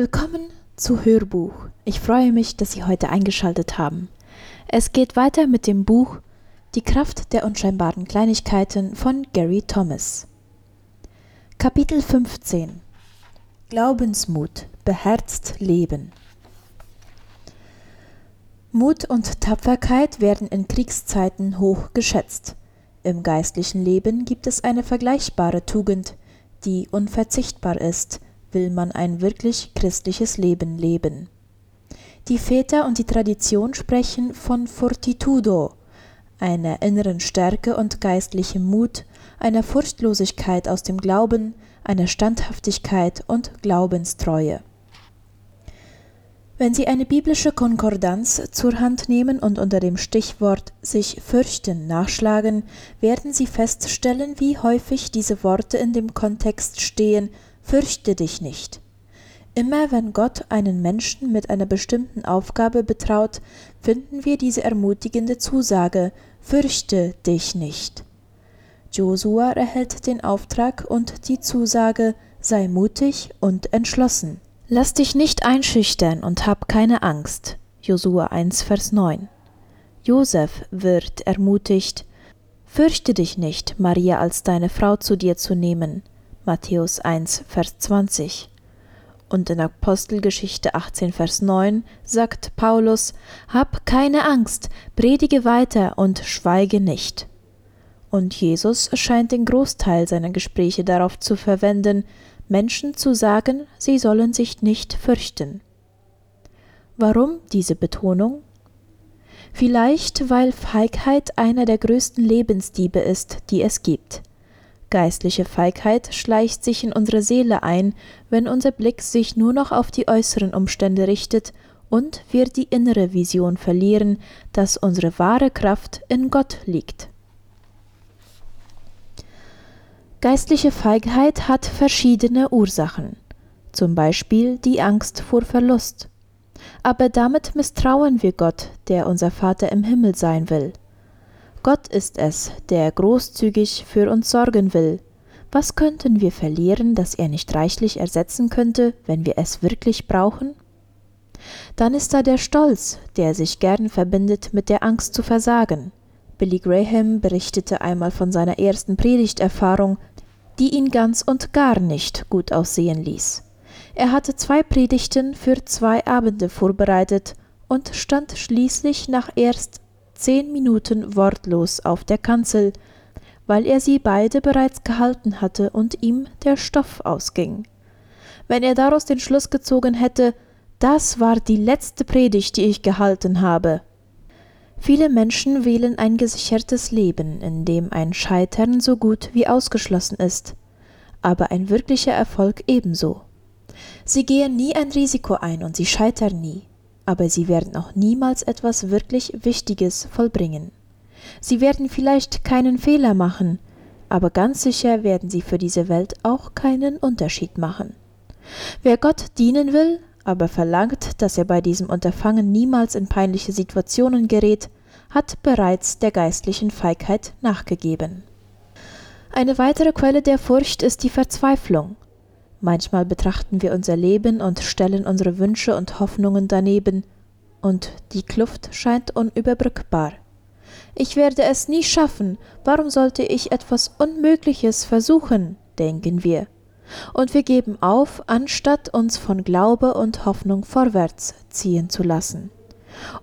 Willkommen zu Hörbuch. Ich freue mich, dass Sie heute eingeschaltet haben. Es geht weiter mit dem Buch Die Kraft der unscheinbaren Kleinigkeiten von Gary Thomas. Kapitel 15 Glaubensmut beherzt Leben. Mut und Tapferkeit werden in Kriegszeiten hoch geschätzt. Im geistlichen Leben gibt es eine vergleichbare Tugend, die unverzichtbar ist, will man ein wirklich christliches Leben leben. Die Väter und die Tradition sprechen von Fortitudo, einer inneren Stärke und geistlichem Mut, einer Furchtlosigkeit aus dem Glauben, einer Standhaftigkeit und Glaubenstreue. Wenn Sie eine biblische Konkordanz zur Hand nehmen und unter dem Stichwort sich fürchten nachschlagen, werden Sie feststellen, wie häufig diese Worte in dem Kontext stehen Fürchte dich nicht. Immer wenn Gott einen Menschen mit einer bestimmten Aufgabe betraut, finden wir diese ermutigende Zusage Fürchte dich nicht. Josua erhält den Auftrag und die Zusage Sei mutig und entschlossen. Lass dich nicht einschüchtern und hab keine Angst. Josua 1, Vers 9. Josef wird ermutigt, Fürchte dich nicht, Maria als deine Frau zu dir zu nehmen. Matthäus 1, Vers 20. Und in Apostelgeschichte 18, Vers 9 sagt Paulus, Hab keine Angst, predige weiter und schweige nicht. Und Jesus scheint den Großteil seiner Gespräche darauf zu verwenden, Menschen zu sagen, sie sollen sich nicht fürchten. Warum diese Betonung? Vielleicht, weil Feigheit einer der größten Lebensdiebe ist, die es gibt. Geistliche Feigheit schleicht sich in unsere Seele ein, wenn unser Blick sich nur noch auf die äußeren Umstände richtet und wir die innere Vision verlieren, dass unsere wahre Kraft in Gott liegt. Geistliche Feigheit hat verschiedene Ursachen, zum Beispiel die Angst vor Verlust. Aber damit misstrauen wir Gott, der unser Vater im Himmel sein will. Gott ist es, der großzügig für uns sorgen will. Was könnten wir verlieren, das er nicht reichlich ersetzen könnte, wenn wir es wirklich brauchen? Dann ist da der Stolz, der sich gern verbindet mit der Angst zu versagen. Billy Graham berichtete einmal von seiner ersten Predigterfahrung, die ihn ganz und gar nicht gut aussehen ließ. Er hatte zwei Predigten für zwei Abende vorbereitet und stand schließlich nach erst zehn Minuten wortlos auf der Kanzel, weil er sie beide bereits gehalten hatte und ihm der Stoff ausging. Wenn er daraus den Schluss gezogen hätte, das war die letzte Predigt, die ich gehalten habe. Viele Menschen wählen ein gesichertes Leben, in dem ein Scheitern so gut wie ausgeschlossen ist, aber ein wirklicher Erfolg ebenso. Sie gehen nie ein Risiko ein und sie scheitern nie aber sie werden auch niemals etwas wirklich Wichtiges vollbringen. Sie werden vielleicht keinen Fehler machen, aber ganz sicher werden sie für diese Welt auch keinen Unterschied machen. Wer Gott dienen will, aber verlangt, dass er bei diesem Unterfangen niemals in peinliche Situationen gerät, hat bereits der geistlichen Feigheit nachgegeben. Eine weitere Quelle der Furcht ist die Verzweiflung. Manchmal betrachten wir unser Leben und stellen unsere Wünsche und Hoffnungen daneben, und die Kluft scheint unüberbrückbar. Ich werde es nie schaffen, warum sollte ich etwas Unmögliches versuchen, denken wir. Und wir geben auf, anstatt uns von Glaube und Hoffnung vorwärts ziehen zu lassen.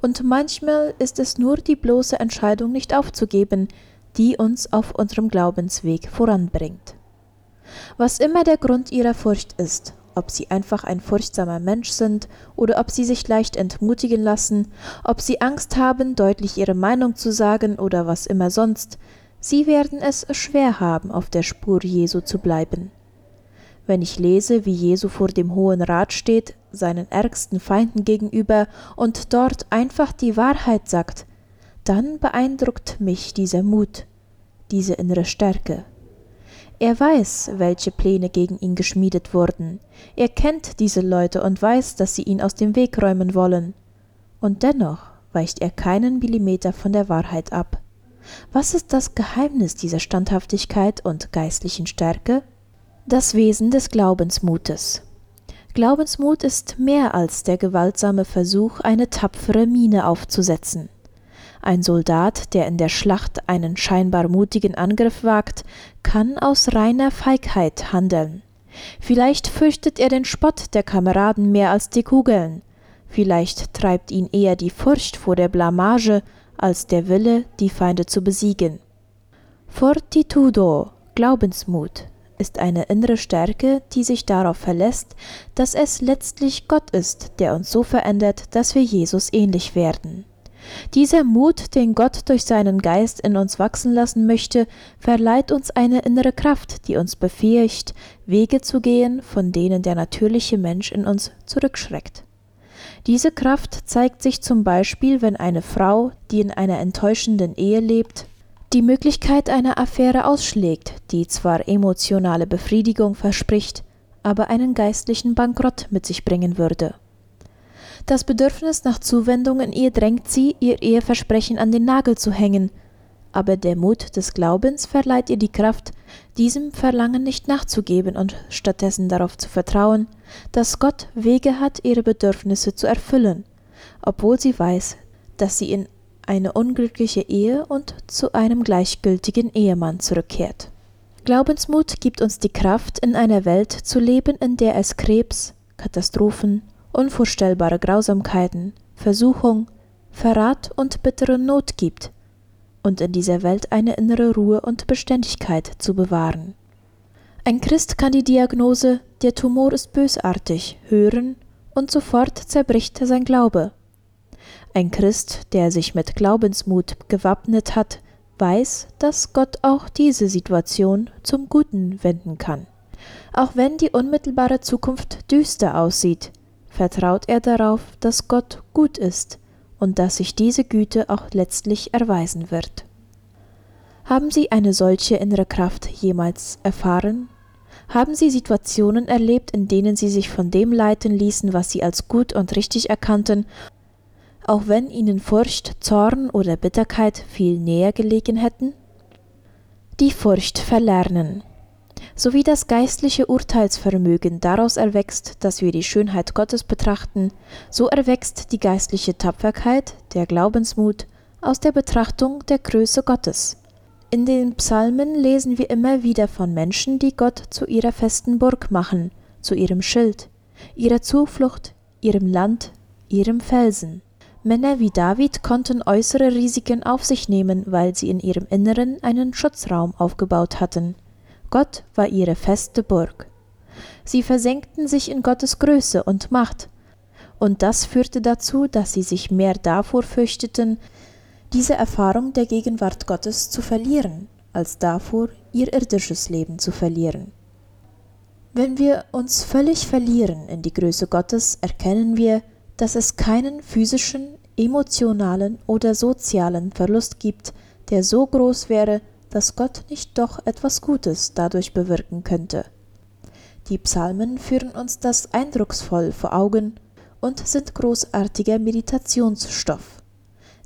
Und manchmal ist es nur die bloße Entscheidung nicht aufzugeben, die uns auf unserem Glaubensweg voranbringt. Was immer der Grund ihrer Furcht ist, ob sie einfach ein furchtsamer Mensch sind oder ob sie sich leicht entmutigen lassen, ob sie Angst haben, deutlich ihre Meinung zu sagen oder was immer sonst, sie werden es schwer haben, auf der Spur Jesu zu bleiben. Wenn ich lese, wie Jesu vor dem Hohen Rat steht, seinen ärgsten Feinden gegenüber und dort einfach die Wahrheit sagt, dann beeindruckt mich dieser Mut, diese innere Stärke. Er weiß, welche Pläne gegen ihn geschmiedet wurden. Er kennt diese Leute und weiß, dass sie ihn aus dem Weg räumen wollen. Und dennoch weicht er keinen Millimeter von der Wahrheit ab. Was ist das Geheimnis dieser Standhaftigkeit und geistlichen Stärke? Das Wesen des Glaubensmutes. Glaubensmut ist mehr als der gewaltsame Versuch, eine tapfere Miene aufzusetzen. Ein Soldat, der in der Schlacht einen scheinbar mutigen Angriff wagt, kann aus reiner Feigheit handeln. Vielleicht fürchtet er den Spott der Kameraden mehr als die Kugeln, vielleicht treibt ihn eher die Furcht vor der Blamage als der Wille, die Feinde zu besiegen. Fortitudo, Glaubensmut, ist eine innere Stärke, die sich darauf verlässt, dass es letztlich Gott ist, der uns so verändert, dass wir Jesus ähnlich werden. Dieser Mut, den Gott durch seinen Geist in uns wachsen lassen möchte, verleiht uns eine innere Kraft, die uns befähigt, Wege zu gehen, von denen der natürliche Mensch in uns zurückschreckt. Diese Kraft zeigt sich zum Beispiel, wenn eine Frau, die in einer enttäuschenden Ehe lebt, die Möglichkeit einer Affäre ausschlägt, die zwar emotionale Befriedigung verspricht, aber einen geistlichen Bankrott mit sich bringen würde. Das Bedürfnis nach Zuwendung in ihr drängt sie, ihr Eheversprechen an den Nagel zu hängen, aber der Mut des Glaubens verleiht ihr die Kraft, diesem Verlangen nicht nachzugeben und stattdessen darauf zu vertrauen, dass Gott Wege hat, ihre Bedürfnisse zu erfüllen, obwohl sie weiß, dass sie in eine unglückliche Ehe und zu einem gleichgültigen Ehemann zurückkehrt. Glaubensmut gibt uns die Kraft, in einer Welt zu leben, in der es Krebs, Katastrophen, unvorstellbare Grausamkeiten, Versuchung, Verrat und bittere Not gibt, und in dieser Welt eine innere Ruhe und Beständigkeit zu bewahren. Ein Christ kann die Diagnose, der Tumor ist bösartig, hören und sofort zerbricht sein Glaube. Ein Christ, der sich mit Glaubensmut gewappnet hat, weiß, dass Gott auch diese Situation zum Guten wenden kann. Auch wenn die unmittelbare Zukunft düster aussieht, vertraut er darauf, dass Gott gut ist und dass sich diese Güte auch letztlich erweisen wird. Haben Sie eine solche innere Kraft jemals erfahren? Haben Sie Situationen erlebt, in denen Sie sich von dem leiten ließen, was Sie als gut und richtig erkannten auch wenn ihnen Furcht, Zorn oder Bitterkeit viel näher gelegen hätten? Die Furcht verlernen. So wie das geistliche Urteilsvermögen daraus erwächst, dass wir die Schönheit Gottes betrachten, so erwächst die geistliche Tapferkeit, der Glaubensmut, aus der Betrachtung der Größe Gottes. In den Psalmen lesen wir immer wieder von Menschen, die Gott zu ihrer festen Burg machen, zu ihrem Schild, ihrer Zuflucht, ihrem Land, ihrem Felsen. Männer wie David konnten äußere Risiken auf sich nehmen, weil sie in ihrem Inneren einen Schutzraum aufgebaut hatten. Gott war ihre feste Burg. Sie versenkten sich in Gottes Größe und Macht, und das führte dazu, dass sie sich mehr davor fürchteten, diese Erfahrung der Gegenwart Gottes zu verlieren, als davor, ihr irdisches Leben zu verlieren. Wenn wir uns völlig verlieren in die Größe Gottes, erkennen wir, dass es keinen physischen, emotionalen oder sozialen Verlust gibt, der so groß wäre, dass Gott nicht doch etwas Gutes dadurch bewirken könnte. Die Psalmen führen uns das eindrucksvoll vor Augen und sind großartiger Meditationsstoff.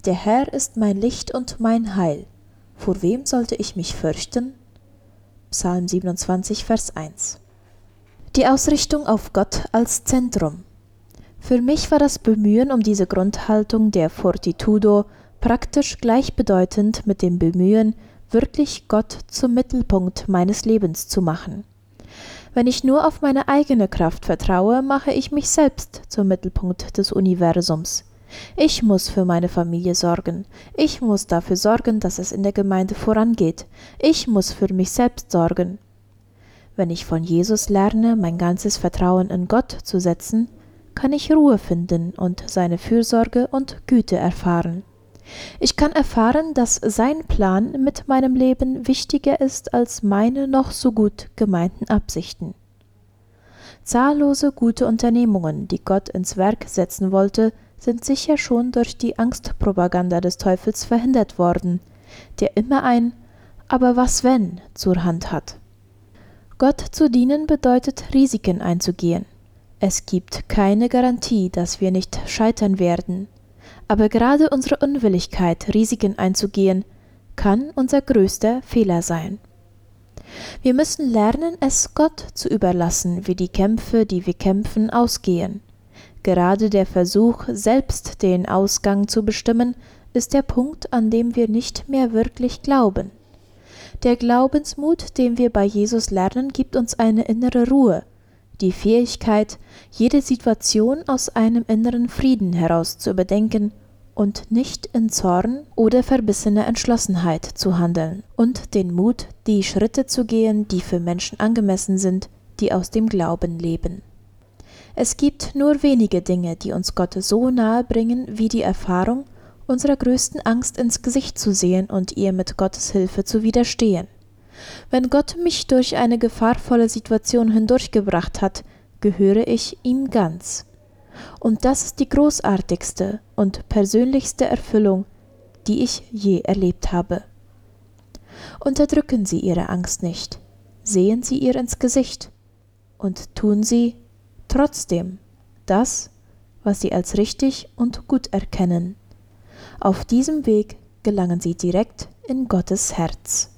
Der Herr ist mein Licht und mein Heil. Vor wem sollte ich mich fürchten? Psalm 27, Vers 1. Die Ausrichtung auf Gott als Zentrum. Für mich war das Bemühen um diese Grundhaltung der Fortitudo praktisch gleichbedeutend mit dem Bemühen, wirklich Gott zum Mittelpunkt meines Lebens zu machen. Wenn ich nur auf meine eigene Kraft vertraue, mache ich mich selbst zum Mittelpunkt des Universums. Ich muss für meine Familie sorgen. Ich muss dafür sorgen, dass es in der Gemeinde vorangeht. Ich muss für mich selbst sorgen. Wenn ich von Jesus lerne, mein ganzes Vertrauen in Gott zu setzen, kann ich Ruhe finden und seine Fürsorge und Güte erfahren. Ich kann erfahren, dass sein Plan mit meinem Leben wichtiger ist als meine noch so gut gemeinten Absichten. Zahllose gute Unternehmungen, die Gott ins Werk setzen wollte, sind sicher schon durch die Angstpropaganda des Teufels verhindert worden, der immer ein Aber was wenn zur Hand hat. Gott zu dienen bedeutet Risiken einzugehen. Es gibt keine Garantie, dass wir nicht scheitern werden, aber gerade unsere Unwilligkeit, Risiken einzugehen, kann unser größter Fehler sein. Wir müssen lernen, es Gott zu überlassen, wie die Kämpfe, die wir kämpfen, ausgehen. Gerade der Versuch, selbst den Ausgang zu bestimmen, ist der Punkt, an dem wir nicht mehr wirklich glauben. Der Glaubensmut, den wir bei Jesus lernen, gibt uns eine innere Ruhe, die Fähigkeit, jede Situation aus einem inneren Frieden heraus zu überdenken und nicht in Zorn oder verbissener Entschlossenheit zu handeln, und den Mut, die Schritte zu gehen, die für Menschen angemessen sind, die aus dem Glauben leben. Es gibt nur wenige Dinge, die uns Gott so nahe bringen wie die Erfahrung, unserer größten Angst ins Gesicht zu sehen und ihr mit Gottes Hilfe zu widerstehen. Wenn Gott mich durch eine gefahrvolle Situation hindurchgebracht hat, gehöre ich ihm ganz. Und das ist die großartigste und persönlichste Erfüllung, die ich je erlebt habe. Unterdrücken Sie Ihre Angst nicht, sehen Sie ihr ins Gesicht und tun Sie trotzdem das, was Sie als richtig und gut erkennen. Auf diesem Weg gelangen Sie direkt in Gottes Herz.